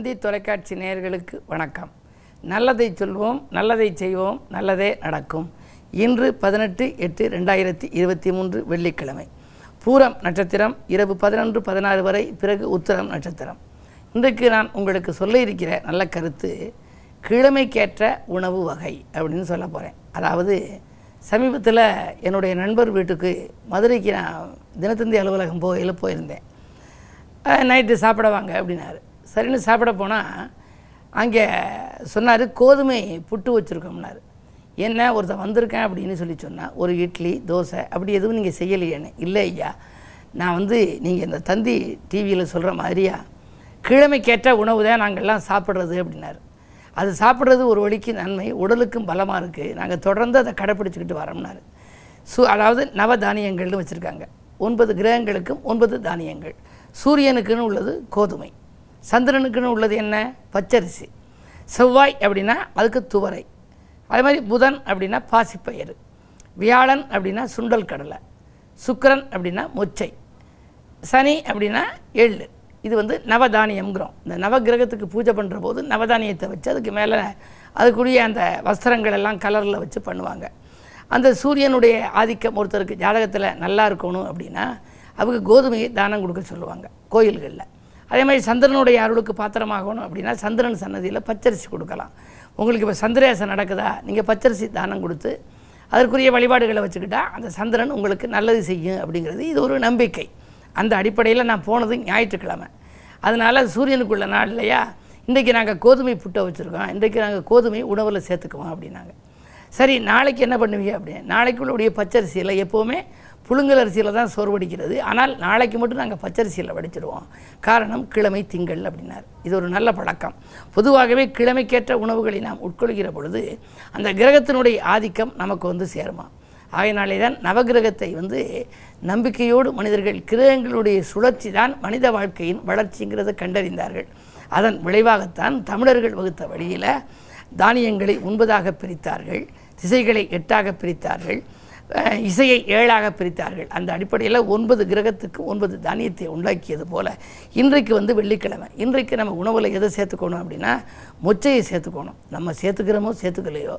தந்தி தொலைக்காட்சி நேயர்களுக்கு வணக்கம். நல்லதை சொல்வோம் நல்லதை செய்வோம் நல்லதே நடக்கும். இன்று பதினெட்டு எட்டு ரெண்டாயிரத்தி இருபத்தி மூன்று வெள்ளிக்கிழமை. பூரம் நட்சத்திரம் இரவு பதினொன்று பதினாறு வரை பிறகு உத்தரம் நட்சத்திரம். இன்றைக்கு நான் உங்களுக்கு சொல்ல இருக்கிற நல்ல கருத்து கிழமைக்கேற்ற உணவு வகை அப்படின்னு சொல்ல போகிறேன் அதாவது சமீபத்தில் என்னுடைய நண்பர் வீட்டுக்கு மதுரைக்கு நான் தினத்தந்தி அலுவலகம் போகையில் போயிருந்தேன். நைட்டு சாப்பிட வாங்க அப்படின்னாரு. சரின்னு சாப்பிட போனால் அங்கே சொன்னார் கோதுமை புட்டு வச்சுருக்கோம்னார். என்ன ஒருத்தன் வந்திருக்கேன் அப்படின்னு சொல்லி சொன்னால் ஒரு இட்லி தோசை அப்படி எதுவும் நீங்கள் செய்யலையேன்னு. இல்லை ஐயா நான் வந்து நீங்கள் இந்த தந்தி டிவியில் சொல்கிற மாதிரியா கிழமைக்கேற்ற உணவு தான் நாங்கள்லாம் சாப்பிட்றது அப்படின்னாரு. அது சாப்பிட்றது ஒரு வழிக்கு நன்மை உடலுக்கும் பலமாக இருக்குது நாங்கள் தொடர்ந்து அதை கடைப்பிடிச்சிக்கிட்டு வரோம்னாரு. சு அதாவது நவதானியங்கள்னு வச்சுருக்காங்க. ஒன்பது கிரகங்களுக்கும் ஒன்பது தானியங்கள். சூரியனுக்குன்னு உள்ளது கோதுமை. சந்திரனுக்குன்னு உள்ளது என்ன? பச்சரிசி. செவ்வாய் அப்படின்னா அதுக்கு துவரை. அதே மாதிரி புதன் அப்படின்னா பாசிப்பயிறு. வியாழன் அப்படின்னா சுண்டல் கடலை. சுக்கரன் அப்படின்னா மொச்சை. சனி அப்படின்னா எள்ளு. இது வந்து நவதானியம்ங்கிறோம். இந்த நவகிரகத்துக்கு பூஜை பண்ணுற போது நவதானியத்தை வச்சு அதுக்கு மேலே அதுக்குரிய அந்த வஸ்திரங்கள் எல்லாம் கலரில் வச்சு பண்ணுவாங்க. அந்த சூரியனுடைய ஆதிக்கம் ஒருத்தருக்கு ஜாதகத்தில் நல்லா இருக்கணும் அப்படின்னா அவங்க கோதுமையை தானம் கொடுக்க சொல்லுவாங்க கோயில்களில். அதே மாதிரி சந்திரனுடைய அருளுக்கு பாத்திரமாகணும் அப்படின்னா சந்திரன் சன்னதியில் பச்சரிசி கொடுக்கலாம். உங்களுக்கு இப்போ சந்திரேசம் நடக்குதா? நீங்கள் பச்சரிசி தானம் கொடுத்து அதற்குரிய வழிபாடுகளை வச்சுக்கிட்டா அந்த சந்திரன் உங்களுக்கு நல்லது செய்யும் அப்படிங்கிறது இது ஒரு நம்பிக்கை. அந்த அடிப்படையில் நான் போனது ஞாயிற்றுக்கிழமை. அதனால் சூரியனுக்குள்ள நாள் இல்லையா? இன்றைக்கி நாங்கள் கோதுமை புட்டை வச்சுருக்கோம். இன்றைக்கி நாங்கள் கோதுமை உணவில் சேர்த்துக்குவோம் அப்படின்னாங்க. சரி நாளைக்கு என்ன பண்ணுவீங்க அப்படின்னு? நாளைக்குள்ளுடைய பச்சரிசியில் எப்போவுமே புழுங்கல் அரிசியில் தான் சோர்வடிக்கிறது ஆனால் நாளைக்கு மட்டும் நாங்கள் பச்சரிசியில் வடிச்சிடுவோம் காரணம் கிழமை திங்கள் அப்படின்னார். இது ஒரு நல்ல பழக்கம். பொதுவாகவே கிழமைக்கேற்ற உணவுகளை நாம் உட்கொள்கிற பொழுது அந்த கிரகத்தினுடைய ஆதிக்கம் நமக்கு வந்து சேருமா? ஆகையினாலே தான் நவகிரகத்தை வந்து நம்பிக்கையோடு மனிதர்கள் கிரகங்களுடைய சுழற்சி தான் மனித வாழ்க்கையின் வளர்ச்சிங்கிறதை கண்டறிந்தார்கள். அதன் விளைவாகத்தான் தமிழர்கள் வகுத்த வழியில் தானியங்களை ஒன்பதாக பிரித்தார்கள். திசைகளை எட்டாக பிரித்தார்கள். இசையை ஏழாக பிரித்தார்கள். அந்த அடிப்படையில் ஒன்பது கிரகத்துக்கு ஒன்பது தானியத்தை உண்டாக்கியது போல் இன்றைக்கு வந்து வெள்ளிக்கிழமை. இன்றைக்கு நம்ம உணவில் எதை சேர்த்துக்கணும் அப்படின்னா மொச்சையை சேர்த்துக்கணும். நம்ம சேர்த்துக்கிறோமோ சேர்த்துக்கலையோ?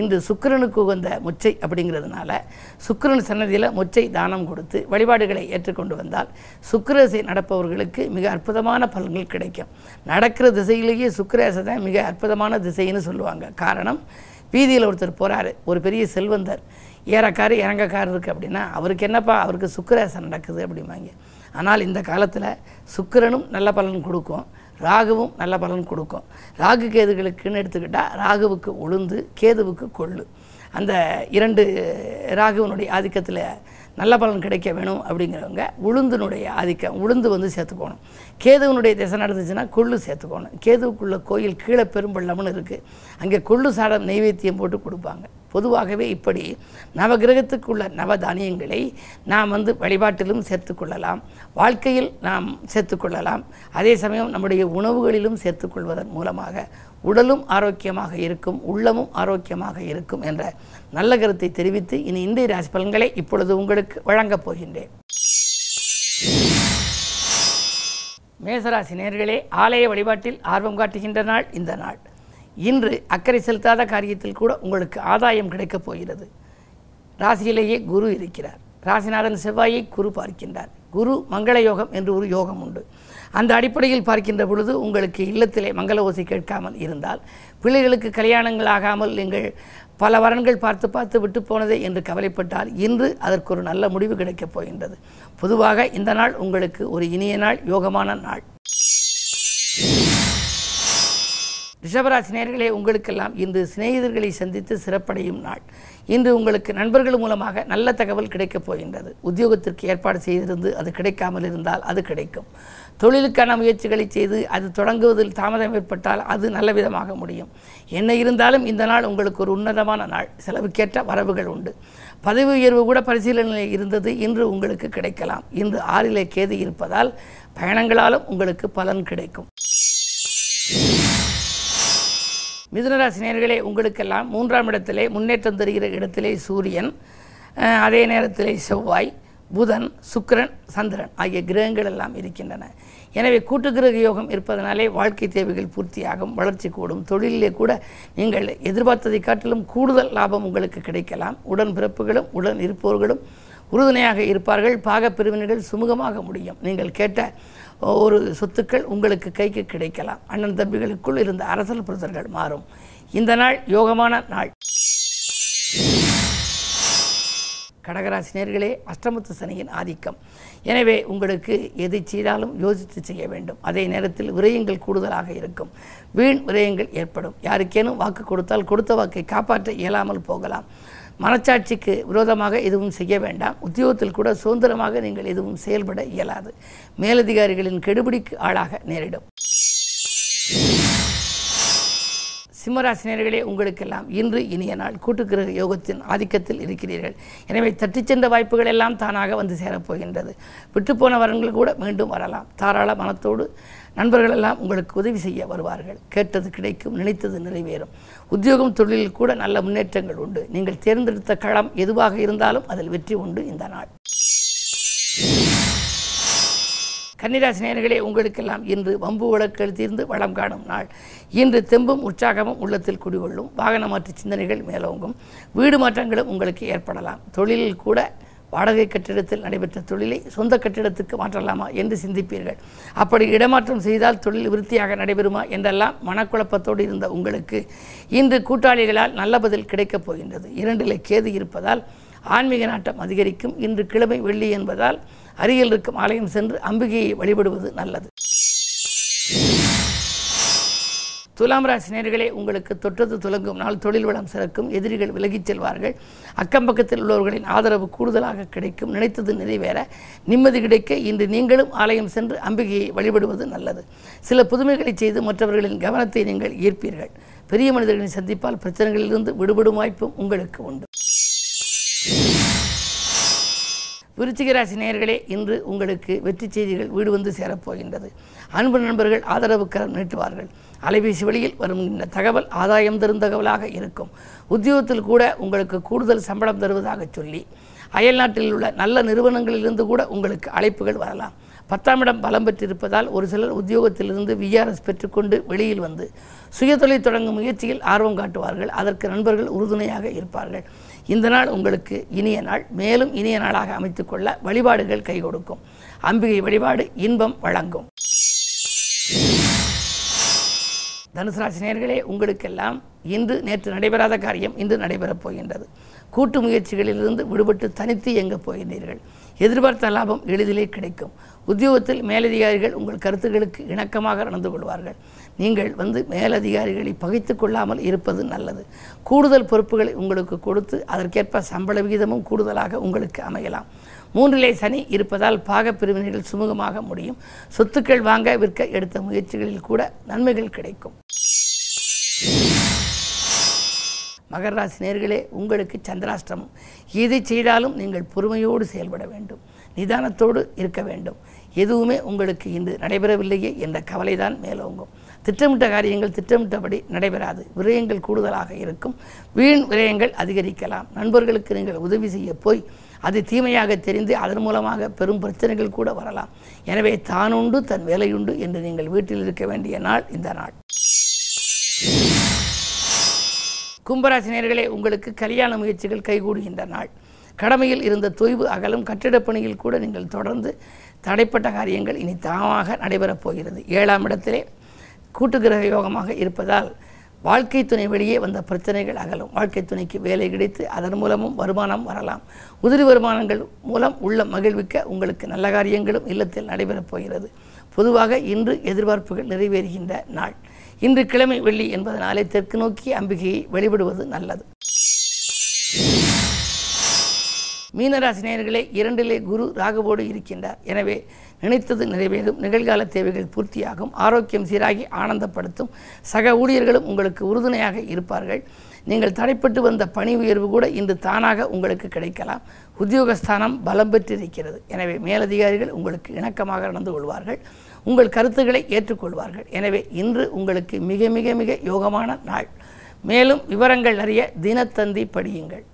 இன்று சுக்கிரனுக்கு உகந்த மொச்சை அப்படிங்கிறதுனால சுக்கரன் சன்னதியில் மொச்சை தானம் கொடுத்து வழிபாடுகளை ஏற்றுக்கொண்டு வந்தால் சுக்கரசை நடப்பவர்களுக்கு மிக அற்புதமான பலன்கள் கிடைக்கும். நடக்கிற திசையிலேயே சுக்கிரேசை தான் மிக அற்புதமான திசைன்னு சொல்லுவாங்க. காரணம் வீதியில் ஒருத்தர் போகிறாரு ஒரு பெரிய செல்வந்தர். ஏறக்காரு இறங்கக்காரு இருக்குது அப்படின்னா அவருக்கு என்னப்பா அவருக்கு சுக்கரேசன் நடக்குது அப்படிம்பாங்க. ஆனால் இந்த காலத்தில் சுக்கிரனும் நல்ல பலன் கொடுக்கும் ராகுவும் நல்ல பலன் கொடுக்கும். ராகு கேதுகளுக்குன்னு எடுத்துக்கிட்டால் ராகுவுக்கு உளுந்து கேதுவுக்கு கொள்ளு. அந்த இரண்டு ராகுவனுடைய ஆதிக்கத்தில் நல்ல பலன் கிடைக்க வேணும் அப்படிங்கிறவங்க உளுந்தினுடைய ஆதிக்கம் உளுந்து வந்து சேர்த்துக்கணும். கேதுவனுடைய திசை நடந்துச்சுன்னா கொள்ளு சேர்த்துக்கணும். கேதுவுக்குள்ள கோயில் கீழே பெரும்பள்ளம்னு இருக்குது அங்கே கொள்ளு சாடம் நெய்வேத்தியம் போட்டு கொடுப்பாங்க. பொதுவாகவே இப்படி நவகிரகத்துக்குள்ள நவதானியங்களை நாம் வந்து வழிபாட்டிலும் சேர்த்துக்கொள்ளலாம். வாழ்க்கையில் நாம் சேர்த்துக்கொள்ளலாம். அதே சமயம் நம்முடைய உணவுகளிலும் சேர்த்துக்கொள்வதன் மூலமாக உடலும் ஆரோக்கியமாக இருக்கும் உள்ளமும் ஆரோக்கியமாக இருக்கும் என்ற நல்ல கருத்தை தெரிவித்து இனி இந்திய ராசி பலன்களை இப்பொழுது உங்களுக்கு வழங்கப் போகின்றேன். மேசராசி நேர்களே ஆலய வழிபாட்டில் ஆர்வம் காட்டுகின்ற நாள் இந்த நாள். இன்று அக்கறை செலுத்தாத காரியத்தில் கூட உங்களுக்கு ஆதாயம் கிடைக்கப் போகிறது. ராசியிலேயே குரு இருக்கிறார். ராசிநாதன் செவ்வாயை குரு பார்க்கின்றார். குரு மங்கள யோகம் என்று ஒரு யோகம் உண்டு. அந்த அடிப்படையில் பார்க்கின்ற பொழுது உங்களுக்கு இல்லத்திலே மங்கள ஓசை கேட்காமல் இருந்தால் பிள்ளைகளுக்கு கல்யாணங்கள் ஆகாமல் நீங்கள் பல வரன்கள் பார்த்து பார்த்து விட்டு போனதே என்று கவலைப்பட்டால் இன்று அதற்கு ஒரு நல்ல முடிவு கிடைக்கப் போகின்றது. பொதுவாக இந்த நாள் உங்களுக்கு ஒரு இனிய நாள் யோகமான நாள். ரிஷபராசி நேர்களே உங்களுக்கெல்லாம் இன்று சிநேகிதர்களை சந்தித்து சிறப்படையும் நாள். இன்று உங்களுக்கு நண்பர்கள் மூலமாக நல்ல தகவல் கிடைக்கப் போகின்றது. உத்தியோகத்திற்கு ஏற்பாடு செய்திருந்து அது கிடைக்காமல் இருந்தால் அது கிடைக்கும். தொழிலுக்கான முயற்சிகளை செய்து அது தொடங்குவதில் தாமதம் ஏற்பட்டால் அது நல்ல விதமாக முடியும். என்ன இருந்தாலும் இந்த நாள் உங்களுக்கு ஒரு உன்னதமான நாள். செலவுக்கேற்ற வரவுகள் உண்டு. பதவி உயர்வு கூட பரிசீலனையில் இருந்தது இன்று உங்களுக்கு கிடைக்கலாம். இன்று ஆறிலே கேது இருப்பதால் பயணங்களாலும் உங்களுக்கு பலன் கிடைக்கும். மிதுனராசினியர்களே உங்களுக்கெல்லாம் மூன்றாம் இடத்திலே முன்னேற்றம் தருகிற இடத்திலே சூரியன் அதே நேரத்திலே செவ்வாய் புதன் சுக்கரன் சந்திரன் ஆகிய கிரகங்கள் எல்லாம் இருக்கின்றன. எனவே கூட்டு கிரக யோகம் இருப்பதனாலே வாழ்க்கை தேவைகள் பூர்த்தியாகும் வளர்ச்சி கூடும். தொழிலிலே கூட நீங்கள் எதிர்பார்த்ததை காட்டிலும் கூடுதல் லாபம் உங்களுக்கு கிடைக்கலாம். உடன் பிறப்புகளும் உடன் இருப்பவர்களும் உறுதுணையாக இருப்பார்கள். பாகப் பிரிவினர்கள் சுமூகமாக முடியும். நீங்கள் கேட்ட ஒரு சொத்துக்கள் உங்களுக்கு கைக்கு கிடைக்கலாம். அண்ணன் தம்பிகளுக்குள் இருந்த அரசல் புரிதல்கள் மாறும். இந்த நாள் யோகமான நாள். கடகராசினியர்களே அஷ்டமத்து சனியின் ஆதிக்கம். எனவே உங்களுக்கு எதை செய்தாலும் யோசித்து செய்ய வேண்டும். அதே நேரத்தில் விரயங்கள் கூடுதலாக இருக்கும். வீண் விரயங்கள் ஏற்படும். யாருக்கேனும் வாக்கு கொடுத்தால் கொடுத்த வாக்கை காப்பாற்ற இயலாமல் போகலாம். மனச்சாட்சிக்கு விரோதமாக எதுவும் செய்ய வேண்டாம். உத்தியோகத்தில் கூட சுதந்திரமாக நீங்கள் எதுவும் செயல்பட இயலாது. மேலதிகாரிகளின் கெடுபிடிக்கு ஆளாக நேரிடும். சிம்மராசினியர்களே உங்களுக்கெல்லாம் இன்று இனிய நாள். கூட்டுக்கிரக யோகத்தின் ஆதிக்கத்தில் இருக்கிறீர்கள். எனவே தட்டிச் சென்ற வாய்ப்புகள் எல்லாம் தானாக வந்து சேரப்போகின்றது விட்டுப்போன வரன்கள் கூட மீண்டும் வரலாம். தாராள மனத்தோடு நண்பர்கள் எல்லாம் உங்களுக்கு உதவி செய்ய வருவார்கள். கேட்டது கிடைக்கும் நினைத்தது நிறைவேறும். உத்தியோகம் தொழிலில் கூட நல்ல முன்னேற்றங்கள் உண்டு. நீங்கள் தேர்ந்தெடுத்த களம் எதுவாக இருந்தாலும் அதில் வெற்றி உண்டு இந்த நாள். கன்னிராசி நேர்களே உங்களுக்கெல்லாம் இன்று வம்பு வழக்கல் தீர்ந்து வளம் காணும் நாள். இன்று தெம்பும் உற்சாகமும் உள்ளத்தில் குடிகொள்ளும். வாகன மாற்று சிந்தனைகள் மேலோங்கும். வீடு மாற்றங்களும் உங்களுக்கு ஏற்படலாம். தொழிலில் கூட வாடகை கட்டிடத்தில் நடைபெற்ற தொழிலை சொந்த கட்டிடத்துக்கு மாற்றலாமா என்று சிந்திப்பீர்கள். அப்படி இடமாற்றம் செய்தால் தொழில் விருத்தியாக நடைபெறுமா என்றெல்லாம் மனக்குழப்பத்தோடு இருந்த உங்களுக்கு இன்று கூட்டாளிகளால் நல்ல பதில் கிடைக்கப் போகின்றது. இரண்டிலே கேது இருப்பதால் ஆன்மீக நாட்டம் அதிகரிக்கும். இன்று கிழமை வெள்ளி என்பதால் அருகில் இருக்கும் ஆலயம் சென்று அம்பிகையை வழிபடுவது நல்லது. துலாம் ராசி நேர்களே உங்களுக்கு தொட்டது துலங்கும் நாள் தொழில் வளம் சிறக்கும் எதிரிகள் விலகிச் செல்வார்கள். அக்கம் பக்கத்தில் உள்ளவர்களின் ஆதரவு கூடுதலாக கிடைக்கும் நினைத்தது நிறைவேற. நிம்மதி கிடைக்க இன்று நீங்களும் ஆலயம் சென்று அம்பிகையை வழிபடுவது நல்லது. சில புதுமைகளை செய்து மற்றவர்களின் கவனத்தை நீங்கள் ஈர்ப்பீர்கள். பெரிய மனிதர்களின் சந்திப்பால் பிரச்சனைகளிலிருந்து விடுபடும் வாய்ப்பும் உங்களுக்கு உண்டு. விருச்சிகராசி நேயர்களே இன்று உங்களுக்கு வெற்றி செய்திகள் வீடு வந்து சேரப்போகின்றது. அன்பு நண்பர்கள் ஆதரவு கரம் நீட்டுவார்கள். அலைபேசி வழியில் வரும் இந்த தகவல் ஆதாயம் தரும் தகவலாக இருக்கும். உத்தியோகத்தில் கூட உங்களுக்கு கூடுதல் சம்பளம் தருவதாக சொல்லி அயல்நாட்டில் உள்ள நல்ல நிறுவனங்களிலிருந்து கூட உங்களுக்கு அழைப்புகள் வரலாம். பத்தாம் இடம் பலம் பெற்றிருப்பதால் ஒரு சிலர் உத்தியோகத்திலிருந்து விஆர்எஸ் பெற்றுக்கொண்டு வெளியில் வந்து சுயதொழில் தொடங்கும் முயற்சியில் ஆர்வம் காட்டுவார்கள். அதற்கு நண்பர்கள் உறுதுணையாக இருப்பார்கள். இந்த நாள் உங்களுக்கு இனிய நாள். மேலும் இனிய நாளாக அமைத்துக்கொள்ள வழிபாடுகள் கை கொடுக்கும். அம்பிகை வழிபாடு இன்பம் வழங்கும். தனுசு ராசி நேர்களே உங்களுக்கெல்லாம் இன்று நேற்று நடைபெறாத காரியம் இன்று நடைபெறப் போகின்றது. கூட்டு முயற்சிகளிலிருந்து விடுபட்டு தனித்து இயங்கப் போகின்றீர்கள். எதிர்பார்த்த லாபம் எளிதிலே கிடைக்கும். உத்தியோகத்தில் மேலதிகாரிகள் உங்கள் கருத்துக்களுக்கு இணக்கமாக நடந்து கொள்வார்கள். நீங்கள் வந்து மேலதிகாரிகளை பகைத்து கொள்ளாமல் இருப்பது நல்லது. கூடுதல் பொறுப்புகளை உங்களுக்கு கொடுத்து அதற்கேற்ப சம்பள விகிதமும் கூடுதலாக உங்களுக்கு அமையலாம். மூன்றிலே சனி இருப்பதால் பாகப் பிரிவினைகள் சுமூகமாக முடியும். சொத்துக்கள் வாங்க விற்க எடுத்த முயற்சிகளில் கூட நன்மைகள் கிடைக்கும். மகர ராசி நேர்களே உங்களுக்கு சந்திராஷ்டிரமம். எதை செய்தாலும் நீங்கள் பொறுமையோடு செயல்பட வேண்டும். நிதானத்தோடு இருக்க வேண்டும். எதுவுமே உங்களுக்கு இன்று நடைபெறவில்லையே என்ற கவலைதான் மேலோங்கும். திட்டமிட்ட காரியங்கள் திட்டமிட்டபடி நடைபெறாது. விரயங்கள் கூடுதலாக இருக்கும். வீண் விரயங்கள் அதிகரிக்கலாம். நண்பர்களுக்கு நீங்கள் உதவி செய்ய போய் அது தீமையாக தெரிந்து அதன் மூலமாக பெரும் பிரச்சனைகள் கூட வரலாம். எனவே தானுண்டு தன் வேலையுண்டு என்று நீங்கள் வீட்டில் இருக்க வேண்டிய நாள் இந்த நாள். கும்பராசினியர்களே உங்களுக்கு கல்யாண முயற்சிகள் கைகூடுகின்ற நாள். கடமையில் இருந்த தொய்வு அகலும் கட்டிடப் பணியில் கூட நீங்கள் தொடர்ந்து தடைப்பட்ட காரியங்கள் இனி தாமாக நடைபெறப் போகிறது. ஏழாம் இடத்திலே கூட்டுக்கிரக யோகமாக இருப்பதால் வாழ்க்கை துணை வெளியே வந்த பிரச்சனைகள் அகலும். வாழ்க்கை துணைக்கு வேலை கிடைத்து அதன் மூலமும் வருமானம் வரலாம். உதிரி வருமானங்கள் மூலம் உள்ள மகிழ்விக்க உங்களுக்கு நல்ல காரியங்களும் இல்லத்தில் நடைபெறப் போகிறது. பொதுவாக இன்று எதிர்பார்ப்புகள் நிறைவேறுகின்ற நாள். இன்று கிழமை வெள்ளி என்பதனாலே தெற்கு நோக்கி அம்பிகையை வழிபடுவது நல்லது. மீனராசினியர்களே இரண்டிலே குரு ராகுவோடு இருக்கின்றார். எனவே நினைத்தது நிறைவேறும் நிகழ்கால தேவைகள் பூர்த்தியாகும் ஆரோக்கியம் சீராகி ஆனந்தப்படுத்தும் சக ஊழியர்களும் உங்களுக்கு உறுதுணையாக இருப்பார்கள். நீங்கள் தடைப்பட்டு வந்த பணி உயர்வு கூட இன்று தானாக உங்களுக்கு கிடைக்கலாம். உத்தியோகஸ்தானம் பலம் பெற்றிருக்கிறது. எனவே மேலதிகாரிகள் உங்களுக்கு இணக்கமாக நடந்து கொள்வார்கள். உங்கள் கருத்துக்களை ஏற்றுக்கொள்வார்கள். எனவே இன்று உங்களுக்கு மிக மிக மிக யோகமான நாள். மேலும் விவரங்கள் அறிய தினத்தந்தி படியுங்கள்.